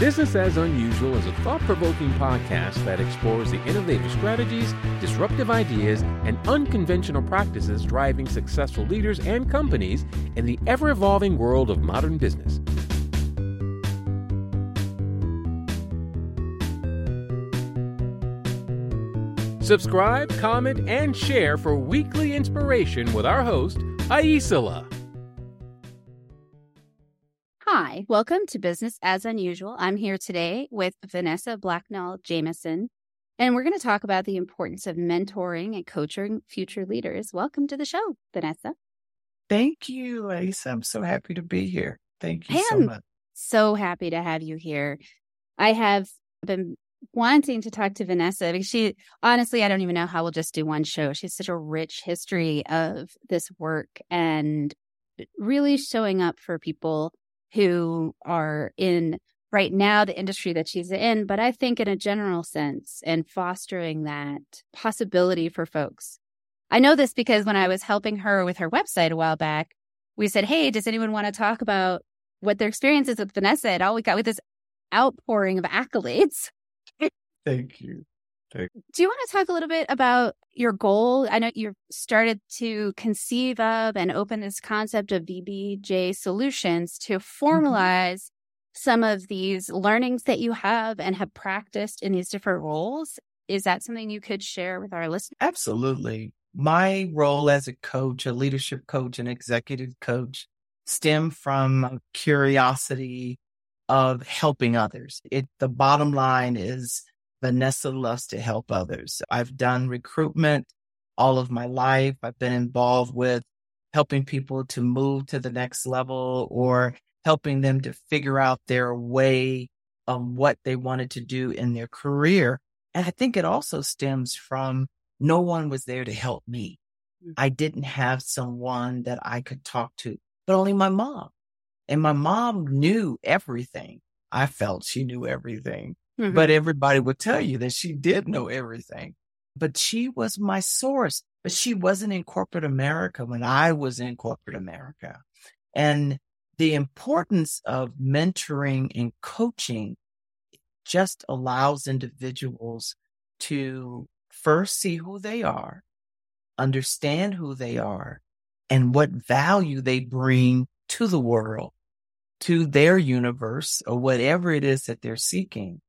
Business as Unusual is a thought provoking podcast that explores the innovative strategies, disruptive ideas, and unconventional practices driving successful leaders and companies in the ever evolving world of modern business. Subscribe, comment, and share for weekly inspiration with our host, Aisala. Hi, welcome to Business as Unusual. I'm here today with Vanessa Blacknall-Jamison, and we're going to talk about the importance of mentoring and coaching future leaders. Welcome to the show, Vanessa. Thank you, Ace. I'm so happy to be here. Thank you I so much. So happy to have you here. I have been wanting to talk to Vanessa because she honestly, I don't even know how we'll just do one show. She has such a rich history of this work and really showing up for people who are in right now the industry that she's in, but I think in a general sense and fostering that possibility for folks. I know this because when I was helping her with her website a while back, we said, Hey, does anyone want to talk about what their experience is with Vanessa? And all we got with this outpouring of accolades. Thank you. Do you want to talk a little bit about your goal? I know you've started to conceive of and open this concept of VBJ solutions to formalize mm-hmm. some of these learnings that you have and have practiced in these different roles. Is that something you could share with our listeners? Absolutely. My role as a coach, a leadership coach, an executive coach, stem from curiosity of helping others. It the bottom line is Vanessa loves to help others. I've done recruitment all of my life. I've been involved with helping people to move to the next level or helping them to figure out their way of what they wanted to do in their career. And I think it also stems from no one was there to help me. Mm. I didn't have someone that I could talk to, but only my mom. And my mom knew everything. I felt she knew everything. Mm-hmm. But everybody would tell you that she did know everything. But she was my source. But she wasn't in corporate America when I was in corporate America. And the importance of mentoring and coaching just allows individuals to first see who they are, understand who they are, and what value they bring to the world, to their universe, or whatever it is that they're seeking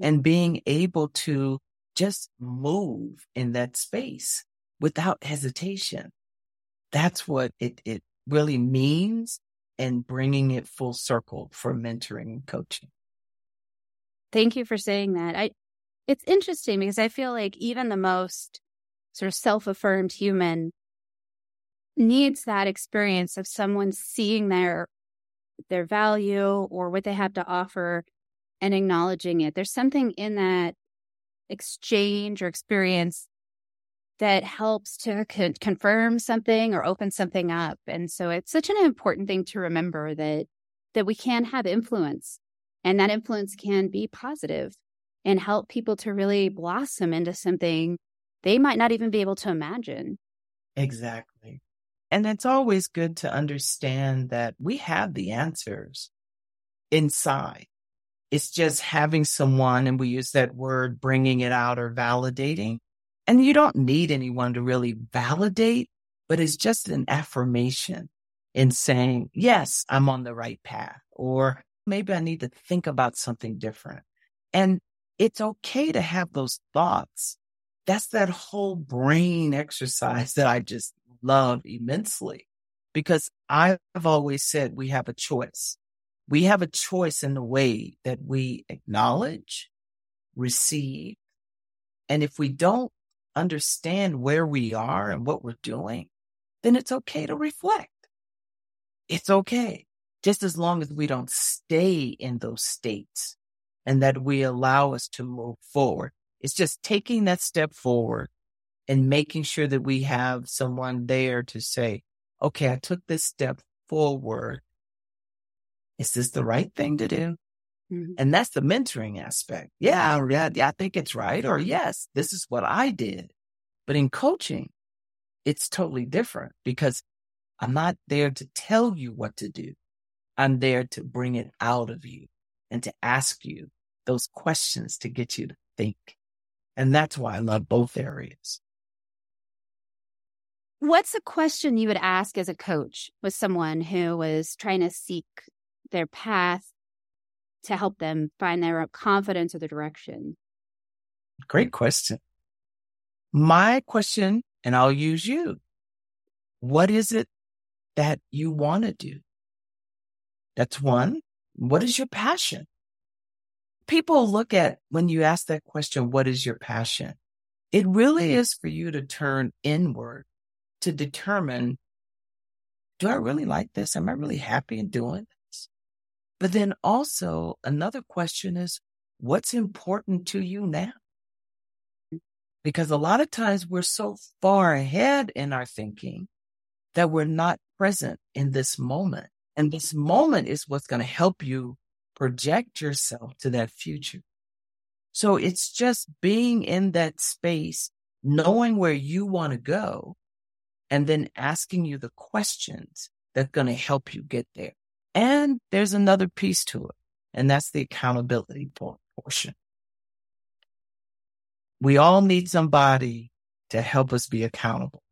and being able to just move in that space without hesitation. That's what it, it really means and bringing it full circle for mentoring and coaching. Thank you for saying that. I, it's interesting because I feel like even the most sort of self-affirmed human needs that experience of someone seeing their their value or what they have to offer and acknowledging it. There's something in that exchange or experience that helps to con- confirm something or open something up. And so it's such an important thing to remember that that we can have influence and that influence can be positive and help people to really blossom into something they might not even be able to imagine. Exactly. And it's always good to understand that we have the answers inside. It's just having someone, and we use that word, bringing it out or validating. And you don't need anyone to really validate, but it's just an affirmation in saying, yes, I'm on the right path, or maybe I need to think about something different. And it's okay to have those thoughts. That's that whole brain exercise that I just love immensely because I've always said we have a choice we have a choice in the way that we acknowledge, receive. And if we don't understand where we are and what we're doing, then it's okay to reflect. It's okay. Just as long as we don't stay in those states and that we allow us to move forward. It's just taking that step forward and making sure that we have someone there to say, okay, I took this step forward is this the right thing to do? Mm-hmm. And that's the mentoring aspect. Yeah, yeah, I think it's right. Or yes, this is what I did. But in coaching, it's totally different because I'm not there to tell you what to do. I'm there to bring it out of you and to ask you those questions to get you to think. And that's why I love both areas. What's a question you would ask as a coach with someone who was trying to seek their path to help them find their confidence or the direction? Great question. My question, and I'll use you. What is it that you want to do? That's one. What is your passion? People look at when you ask that question, what is your passion? It really is for you to turn inward to determine, do I really like this? Am I really happy in doing? But then also another question is, what's important to you now? Because a lot of times we're so far ahead in our thinking that we're not present in this moment. And this moment is what's going to help you project yourself to that future. So it's just being in that space, knowing where you want to go, and then asking you the questions that's going to help you get there. And there's another piece to it, and that's the accountability portion. We all need somebody to help us be accountable,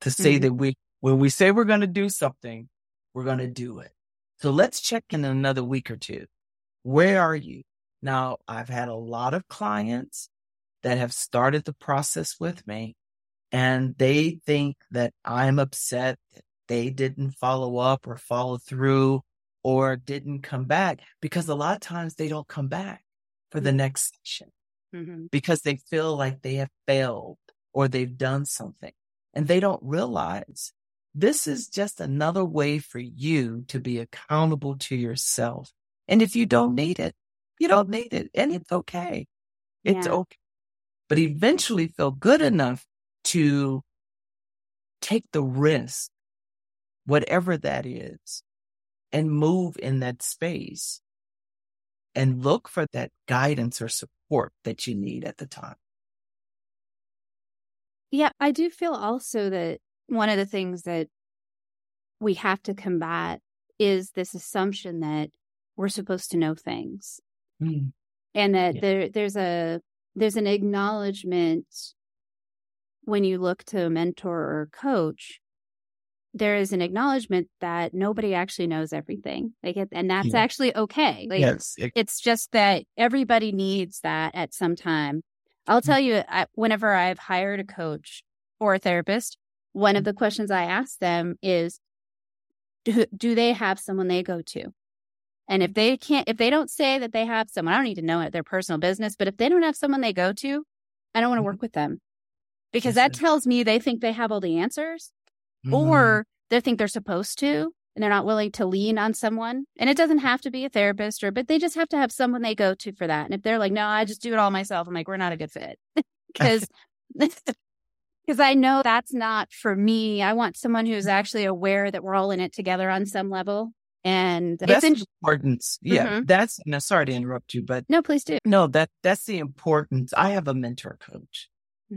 to say mm-hmm. that we, when we say we're going to do something, we're going to do it. So let's check in another week or two. Where are you? Now, I've had a lot of clients that have started the process with me and they think that I'm upset that they didn't follow up or follow through or didn't come back because a lot of times they don't come back for the mm-hmm. next session mm-hmm. because they feel like they have failed or they've done something and they don't realize this is just another way for you to be accountable to yourself. And if you don't need it, you don't need it and it's okay. It's yeah. okay. But eventually feel good enough to take the risk, whatever that is, and move in that space and look for that guidance or support that you need at the time. Yeah, I do feel also that one of the things that we have to combat is this assumption that we're supposed to know things. Mm. And that yeah. there there's a there's an acknowledgement when you look to a mentor or coach, there is an acknowledgement that nobody actually knows everything. Like, and that's yeah. actually okay. Like, yes, it, it's just that everybody needs that at some time. I'll tell you, I, whenever I've hired a coach or a therapist, one of the questions I ask them is, do, do they have someone they go to? And if they can't, if they don't say that they have someone, I don't need to know their personal business, but if they don't have someone they go to, I don't want to mm-hmm. work with them because that tells me they think they have all the answers mm-hmm. or they think they're supposed to and they're not willing to lean on someone. And it doesn't have to be a therapist or, but they just have to have someone they go to for that. And if they're like, no, I just do it all myself, I'm like, we're not a good fit because. Because I know that's not for me. I want someone who's actually aware that we're all in it together on some level. And that's it's in- importance. Yeah. Mm-hmm. That's no, sorry to interrupt you, but no, please do. No, that that's the importance. I have a mentor coach.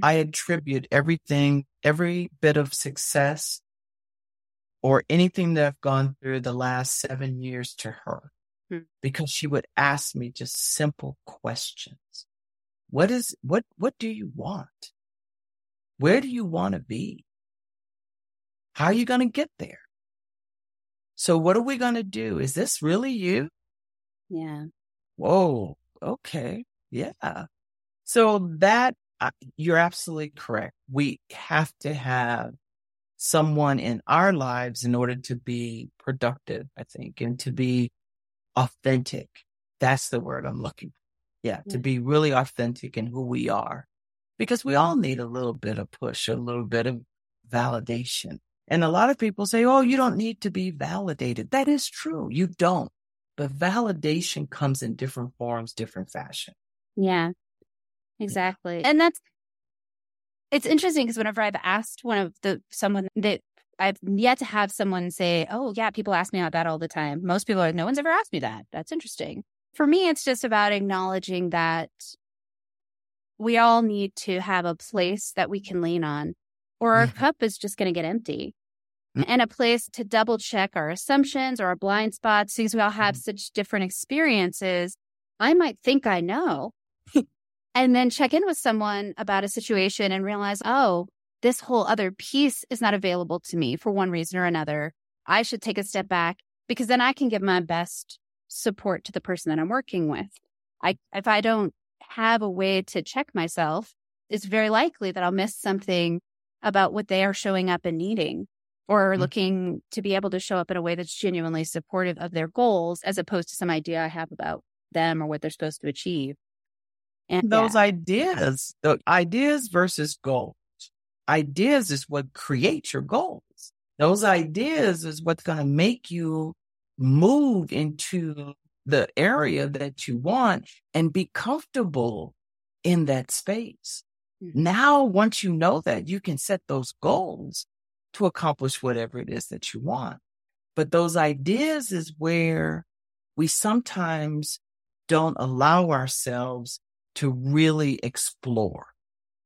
I attribute everything, every bit of success or anything that I've gone through the last seven years to her hmm. because she would ask me just simple questions. What is, what, what do you want? Where do you want to be? How are you going to get there? So what are we going to do? Is this really you? Yeah. Whoa. Okay. Yeah. So that you're absolutely correct. We have to have someone in our lives in order to be productive, I think, and to be authentic. That's the word I'm looking for. Yeah, yeah, to be really authentic in who we are. Because we all need a little bit of push, a little bit of validation. And a lot of people say, oh, you don't need to be validated. That is true. You don't. But validation comes in different forms, different fashion. Yeah. Exactly. And that's it's interesting because whenever I've asked one of the someone that I've yet to have someone say, "Oh, yeah, people ask me about that all the time." Most people are like, "No one's ever asked me that." That's interesting. For me, it's just about acknowledging that we all need to have a place that we can lean on, or our mm-hmm. cup is just going to get empty. Mm-hmm. And a place to double check our assumptions or our blind spots because we all have mm-hmm. such different experiences I might think I know. And then check in with someone about a situation and realize, oh, this whole other piece is not available to me for one reason or another. I should take a step back because then I can give my best support to the person that I'm working with. I if I don't have a way to check myself, it's very likely that I'll miss something about what they are showing up and needing or mm-hmm. looking to be able to show up in a way that's genuinely supportive of their goals as opposed to some idea I have about them or what they're supposed to achieve. And those yeah. ideas, the ideas versus goals. Ideas is what creates your goals. Those ideas is what's going to make you move into the area that you want and be comfortable in that space. Mm-hmm. Now, once you know that, you can set those goals to accomplish whatever it is that you want. But those ideas is where we sometimes don't allow ourselves to really explore.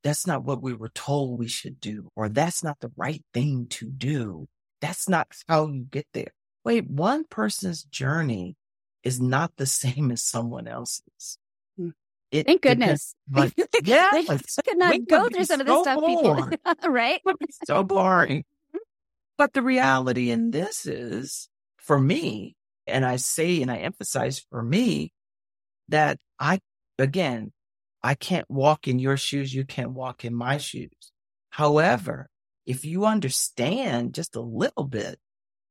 That's not what we were told we should do, or that's not the right thing to do. That's not how you get there. Wait, one person's journey is not the same as someone else's. Hmm. It Thank goodness. Like, yeah, they could not go through some of this so stuff, people. right? so boring. But the reality in this is for me, and I say and I emphasize for me that I, again, I can't walk in your shoes. You can't walk in my shoes. However, if you understand just a little bit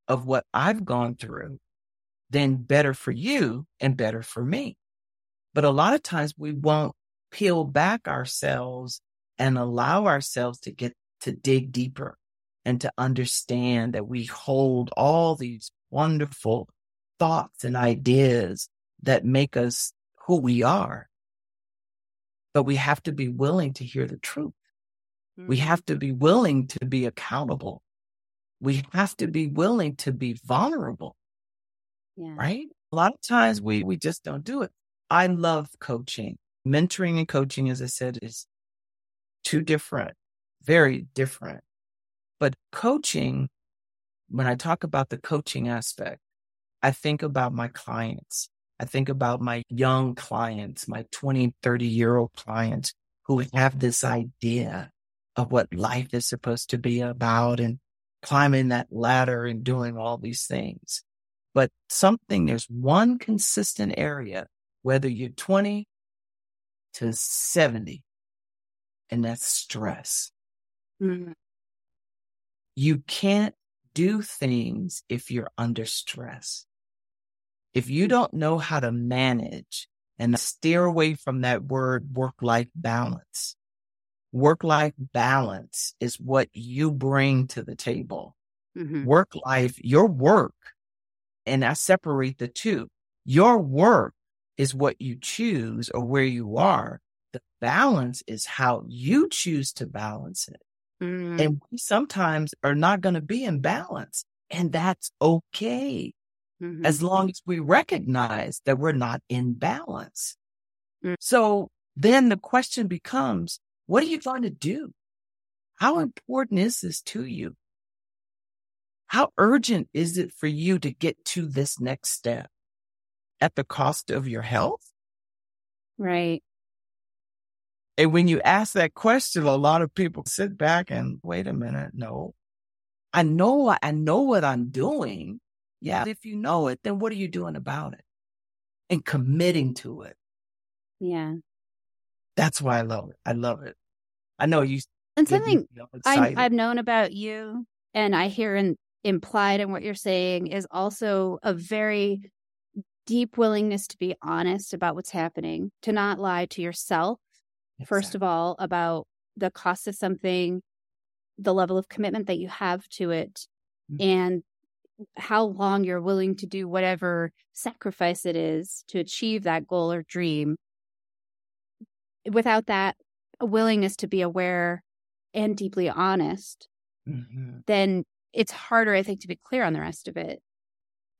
of what I've gone through, then better for you and better for me. But a lot of times we won't peel back ourselves and allow ourselves to get to dig deeper and to understand that we hold all these wonderful thoughts and ideas that make us who we are. But we have to be willing to hear the truth. Mm-hmm. We have to be willing to be accountable. We have to be willing to be vulnerable. Yeah. Right? A lot of times we, we just don't do it. I love coaching. Mentoring and coaching, as I said, is two different, very different. But coaching, when I talk about the coaching aspect, I think about my clients. I think about my young clients, my 20, 30 year old clients who have this idea of what life is supposed to be about and climbing that ladder and doing all these things. But something, there's one consistent area, whether you're 20 to 70, and that's stress. Mm-hmm. You can't do things if you're under stress. If you don't know how to manage and steer away from that word work life balance, work life balance is what you bring to the table. Mm-hmm. Work life, your work, and I separate the two. Your work is what you choose or where you are. The balance is how you choose to balance it. Mm-hmm. And we sometimes are not going to be in balance, and that's okay. Mm-hmm. As long as we recognize that we're not in balance. Mm-hmm. So then the question becomes, what are you going to do? How important is this to you? How urgent is it for you to get to this next step at the cost of your health? Right. And when you ask that question, a lot of people sit back and wait a minute. No, I know, I know what I'm doing. Yeah. If you know it, then what are you doing about it? And committing to it. Yeah. That's why I love it. I love it. I know you. And something I, I've known about you and I hear in, implied in what you're saying is also a very deep willingness to be honest about what's happening, to not lie to yourself, exactly. first of all, about the cost of something, the level of commitment that you have to it, mm-hmm. and how long you're willing to do whatever sacrifice it is to achieve that goal or dream. Without that willingness to be aware and deeply honest, mm-hmm. then it's harder, I think, to be clear on the rest of it.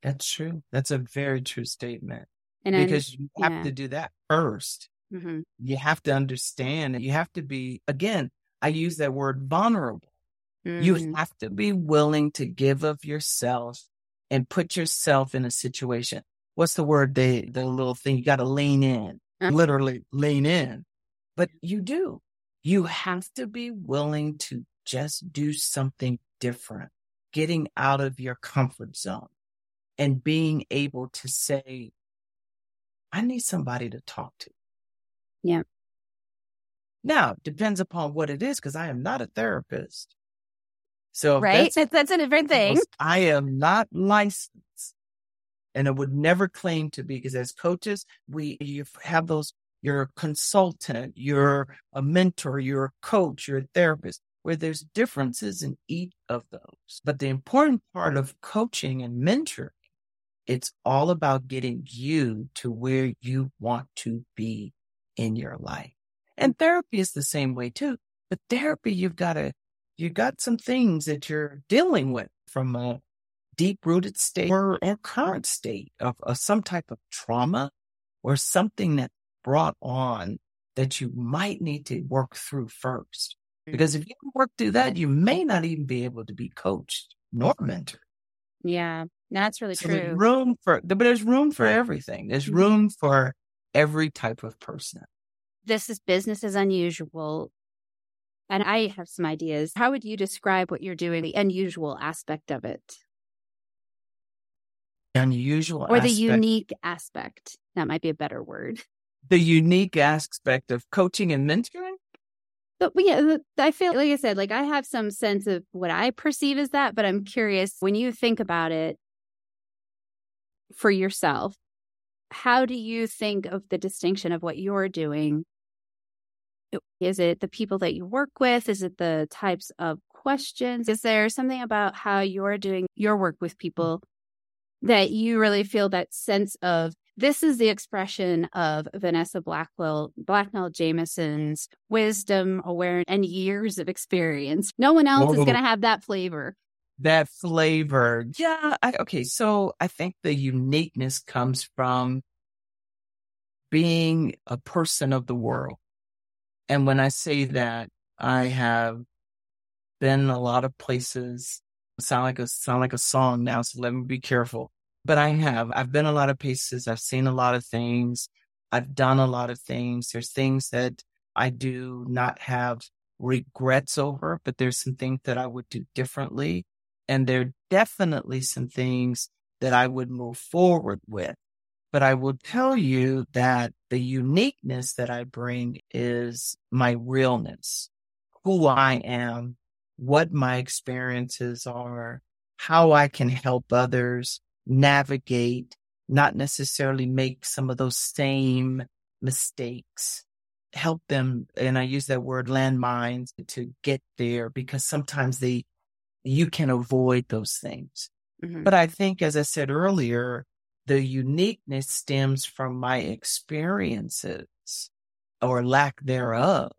That's true. That's a very true statement. And because you have yeah. to do that 1st mm-hmm. You have to understand. You have to be, again, I use that word vulnerable. Mm-hmm. You have to be willing to give of yourself and put yourself in a situation. what's the word? They, the little thing, you got to lean in, uh-huh. literally lean in. But you do. You have to be willing to just do something different, getting out of your comfort zone and being able to say, I need somebody to talk to. Yeah. Now, depends upon what it is, because I am not a therapist. So, right, that's, that's a different thing. I am not licensed, and I would never claim to be. Because as coaches, we you have those. You're a consultant, you're a mentor, you're a coach, you're a therapist. Where there's differences in each of those, but the important part of coaching and mentoring it's all about getting you to where you want to be in your life. And therapy is the same way too. But therapy, you've got to, you got some things that you're dealing with from a deep rooted state or a current state of, of some type of trauma or something that brought on that you might need to work through first. Mm. Because if you work through that, you may not even be able to be coached nor mentored. Yeah, that's really so true. room for, but there's room for everything. There's mm-hmm. room for every type of person. This is business as unusual. And I have some ideas. How would you describe what you're doing, the unusual aspect of it? Unusual or the unique aspect. That might be a better word. The unique aspect of coaching and mentoring? But yeah, I feel like I said, like I have some sense of what I perceive as that, but I'm curious when you think about it for yourself, how do you think of the distinction of what you're doing? Is it the people that you work with? Is it the types of questions? Is there something about how you're doing your work with people that you really feel that sense of this is the expression of Vanessa Blackwell, Blacknall-Jamison's wisdom, awareness, and years of experience. No one else Whoa. is going to have that flavor that flavor. Yeah. I, okay. So I think the uniqueness comes from being a person of the world. And when I say that, I have been a lot of places. Sound like a sound like a song now, so let me be careful. But I have. I've been a lot of places. I've seen a lot of things. I've done a lot of things. There's things that I do not have regrets over, but there's some things that I would do differently. And there are definitely some things that I would move forward with. But I will tell you that the uniqueness that I bring is my realness, who I am, what my experiences are, how I can help others navigate, not necessarily make some of those same mistakes, help them. And I use that word landmines to get there because sometimes they you can avoid those things. Mm-hmm. But I think, as I said earlier, the uniqueness stems from my experiences or lack thereof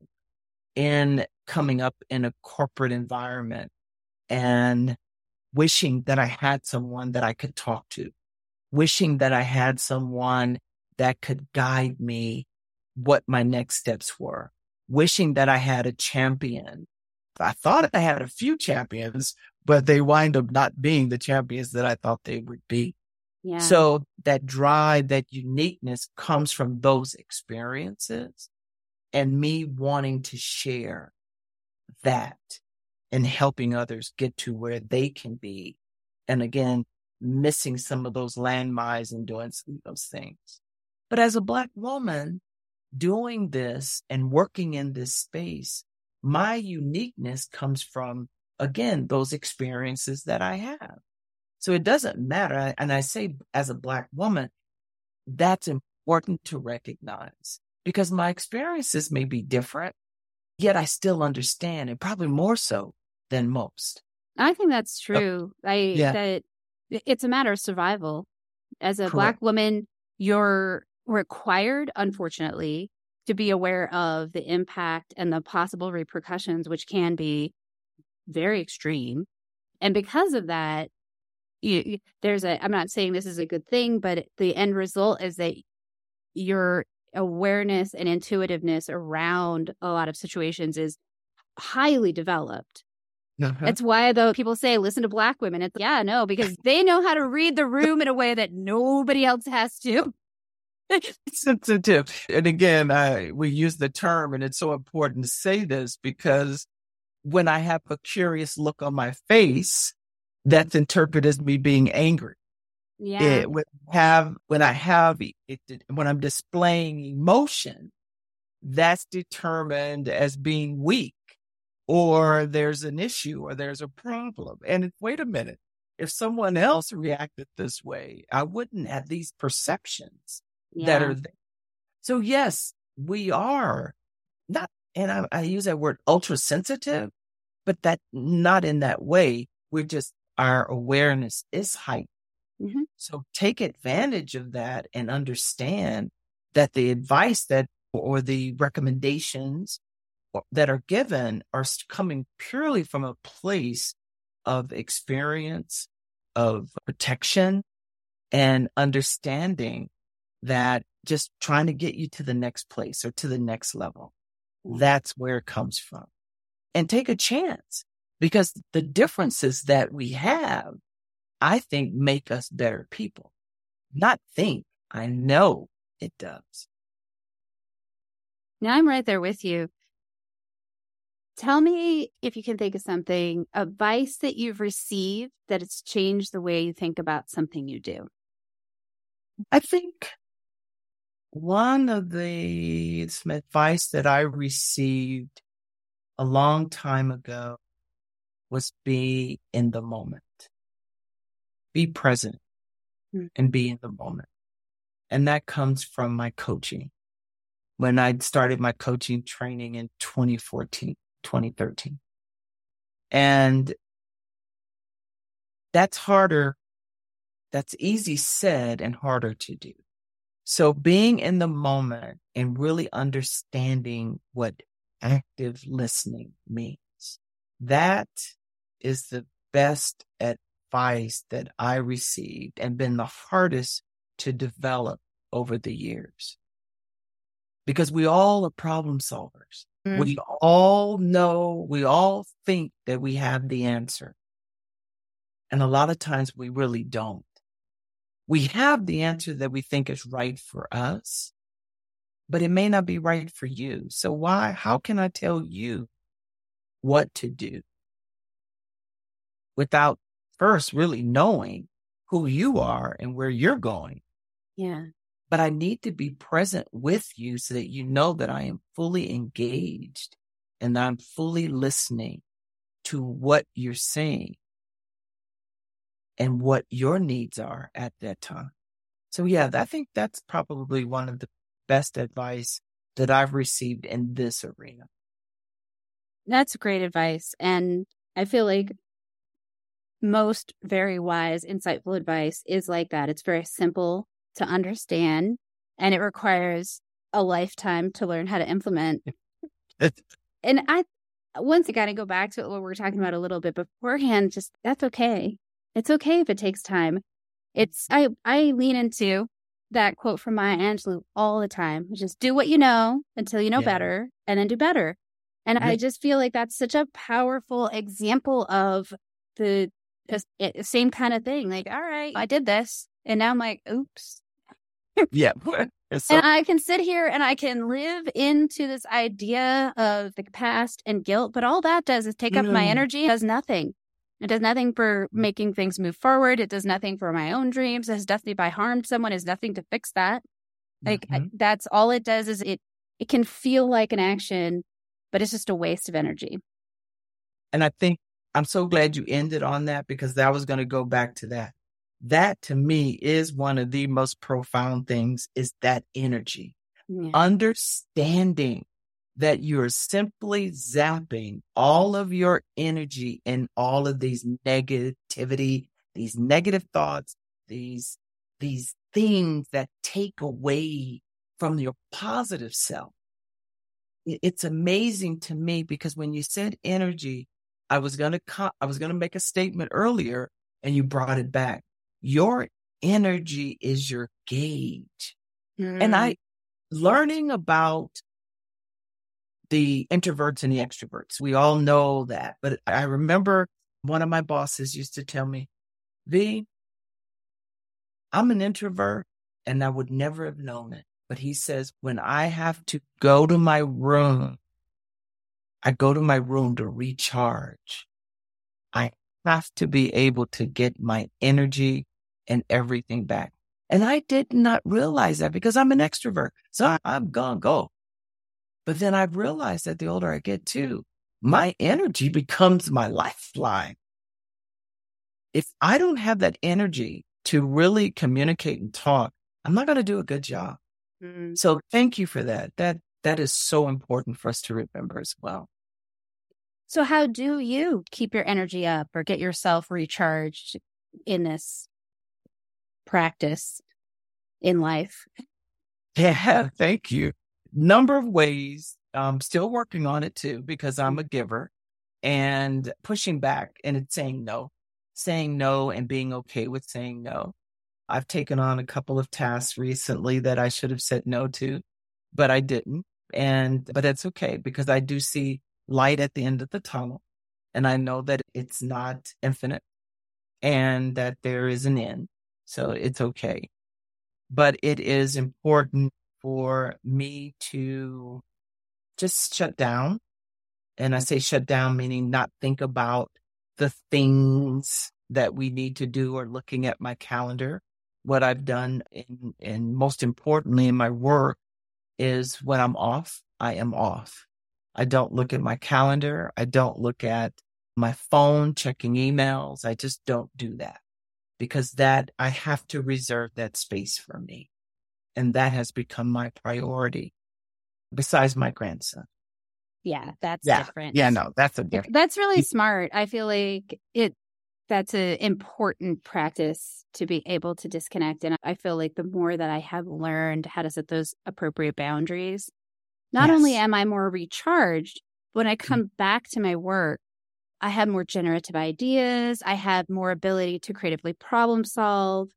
in coming up in a corporate environment and wishing that I had someone that I could talk to, wishing that I had someone that could guide me what my next steps were, wishing that I had a champion I thought I had a few champions, but they wind up not being the champions that I thought they would be. So that drive, that uniqueness comes from those experiences and me wanting to share that and helping others get to where they can be. And again, missing some of those landmines and doing some of those things. But as a black woman doing this and working in this space, my uniqueness comes from, again, those experiences that I have. So it doesn't matter. And I say as a black woman, that's important to recognize because my experiences may be different, yet I still understand and probably more so than most. I think that's uh, true. Uh, I, yeah. that it's a matter of survival. As a Correct. black woman, you're required, unfortunately, to be aware of the impact and the possible repercussions, which can be very extreme. And because of that, you, there's a, I'm not saying this is a good thing, but the end result is that your awareness and intuitiveness around a lot of situations is highly developed. Uh-huh. That's why though people say listen to black women. It's yeah, no, because they know how to read the room in a way that nobody else has to. sensitive. And again, I, we use the term, and it's so important to say this because when I have a curious look on my face, that's interpreted as me being angry. Yeah. It, when I have when I have it, when I'm displaying emotion, that's determined as being weak, or there's an issue, or there's a problem. And wait a minute, if someone else reacted this way, I wouldn't have these perceptions yeah. that are there. So yes, we are not, and I, I use that word ultra sensitive, but that not in that way. We're just, our awareness is heightened. Mm-hmm. So take advantage of that and understand that the advice that or the recommendations that are given are coming purely from a place of experience, of protection and understanding that just trying to get you to the next place or to the next level. That's where it comes from. And take a chance because the differences that we have, I think make us better people. Not think, I know it does. Now I'm right there with you. Tell me if you can think of something, advice that you've received that it's changed the way you think about something you do. I think one of the some advice that I received a long time ago was be in the moment. Be present mm. and be in the moment. And that comes from my coaching. When I started my coaching training in 2014, 2013. And that's harder. That's easy said and harder to do. So being in the moment and really understanding what active listening means, that is the best advice that I received and been the hardest to develop over the years. Because we all are problem solvers. Mm. We all know, we all think that we have the answer. And a lot of times we really don't we have the answer that we think is right for us, but it may not be right for you. So why, how can I tell you what to do without first really knowing who you are and where you're going? Yeah. But I need to be present with you so that you know that I am fully engaged and that I'm fully listening to what you're saying and what your needs are at that time. So yeah, I think that's probably one of the best advice that I've received in this arena. That's great advice. And I feel like most very wise, insightful advice is like that. It's very simple to understand and it requires a lifetime to learn how to implement. and I, once again, I go back to what we were talking about a little bit beforehand, just that's okay. It's okay if it takes time. It's I I lean into that quote from Maya Angelou all the time, which is do what you know until you know yeah. better and then do better. And yeah. I just feel like that's such a powerful example of the same kind of thing. Like, all right, I did this. And now I'm like, oops. yeah. So- and I can sit here and I can live into this idea of the past and guilt, but all that does is take up mm. my energy, does nothing. It does nothing for making things move forward. It does nothing for my own dreams. It has nothing if I harmed someone, it has nothing to fix that. Like mm-hmm. that's all it does is it it can feel like an action, but it's just a waste of energy. And I think I'm so glad you ended on that because that was going to go back to that. That to me is one of the most profound things is that energy. Yeah. Understanding that you're simply zapping all of your energy and all of these negativity, these negative thoughts, these, these things that take away from your positive self. It's amazing to me because when you said energy, I was going to, co- I was going to make a statement earlier and you brought it back. Your energy is your gauge. Mm. And I, learning about the introverts and the extroverts. We all know that. But I remember one of my bosses used to tell me, V, I'm an introvert and I would never have known it. But he says, when I have to go to my room, I go to my room to recharge. I have to be able to get my energy and everything back. And I did not realize that because I'm an extrovert. So I'm gonna go. But then I've realized that the older I get too, my energy becomes my lifeline. If I don't have that energy to really communicate and talk, I'm not going to do a good job. Mm-hmm. So thank you for that. That that is so important for us to remember as well. So how do you keep your energy up or get yourself recharged in this practice in life? Yeah, thank you. Number of ways. I'm still working on it too because I'm mm-hmm. a giver and pushing back and it's saying no, saying no and being okay with saying no. I've taken on a couple of tasks recently that I should have said no to, but I didn't. And, but that's okay because I do see light at the end of the tunnel. And I know that it's not infinite and that there is an end. So it's okay. But it is important for me to just shut down. And I say shut down, meaning not think about the things that we need to do or looking at my calendar. What I've done in, and most importantly in my work is when I'm off, I am off. I don't look at my calendar. I don't look at my phone checking emails. I just don't do that because that I have to reserve that space for me. And that has become my priority besides my grandson. Yeah, that's yeah. different. Yeah, no, that's a different. That's really smart. I feel like it that's an important practice to be able to disconnect and I feel like the more that I have learned how to set those appropriate boundaries, not yes. only am I more recharged, when I mm. come back to my work, I have more generative ideas. I have more ability to creatively problem solve.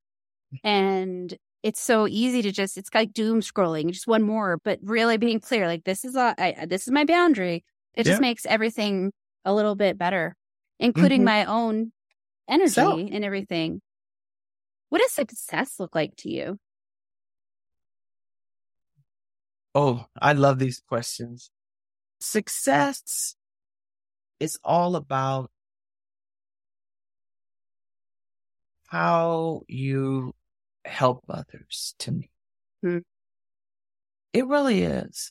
Mm. And it's so easy to just, it's like doom scrolling, just one more, but really being clear, like this is a, I, this is my boundary. It yeah. just makes everything a little bit better, including mm-hmm. my own energy so, and everything. What does success look like to you? Oh, I love these questions. Success is all about how you help others to me. Hmm. It really is.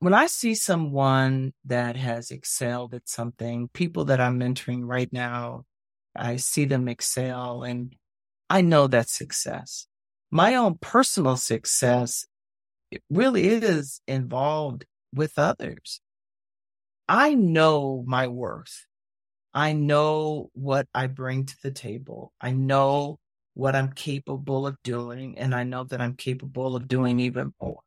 When I see someone that has excelled at something, people that I'm mentoring right now, I see them excel and I know that's success. My own personal success it really is involved with others. I know my worth. I know what I bring to the table. I know what I'm capable of doing, and I know that I'm capable of doing even more.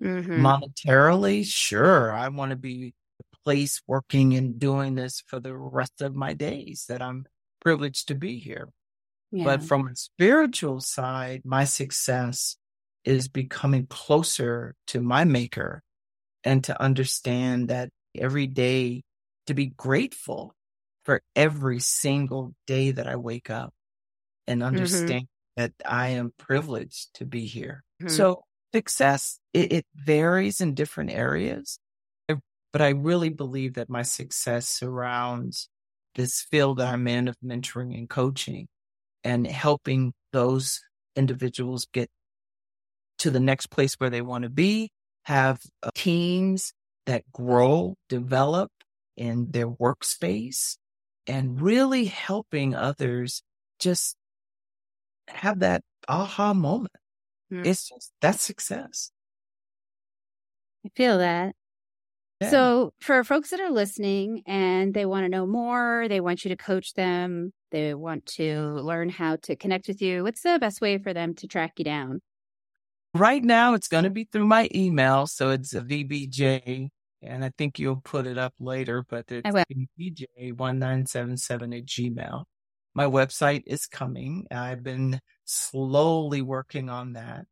Mm-hmm. Monetarily, sure, I want to be the place working and doing this for the rest of my days that I'm privileged to be here. Yeah. But from a spiritual side, my success is becoming closer to my maker and to understand that every day to be grateful for every single day that I wake up and mm-hmm. understand mm-hmm. that I am privileged to be here. Mm-hmm. So success, it, it varies in different areas, but I really believe that my success surrounds this field that I'm in of mentoring and coaching and helping those individuals get to the next place where they want to be, have uh, teams that grow, develop in their workspace, and really helping others just have that aha moment. Mm. It's just that's success. I feel that. Yeah. So, for folks that are listening and they want to know more, they want you to coach them, they want to learn how to connect with you, what's the best way for them to track you down? Right now, it's going to be through my email. So it's a VBJ, and I think you'll put it up later, but it's VBJ1977 at Gmail. My website is coming. I've been slowly working on that.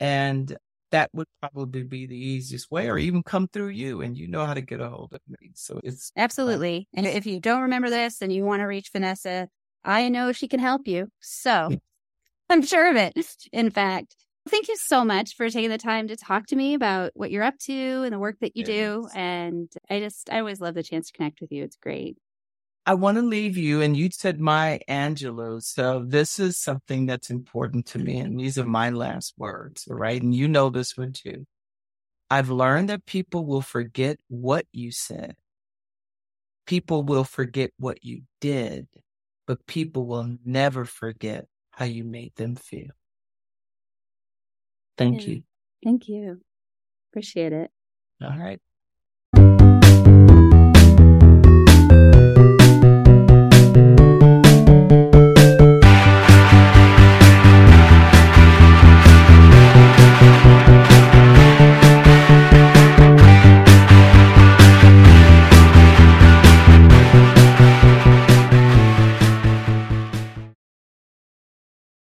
And that would probably be the easiest way, or even come through you and you know how to get a hold of me. So it's absolutely. Uh, and if you don't remember this and you want to reach Vanessa, I know she can help you. So I'm sure of it. In fact, thank you so much for taking the time to talk to me about what you're up to and the work that you yes. do. And I just, I always love the chance to connect with you. It's great. I want to leave you, and you said Maya Angelou. So this is something that's important to me, and these are my last words, right? And you know this one too. I've learned that people will forget what you said. People will forget what you did, but people will never forget how you made them feel. Thank yeah. you. Thank you. Appreciate it. All right.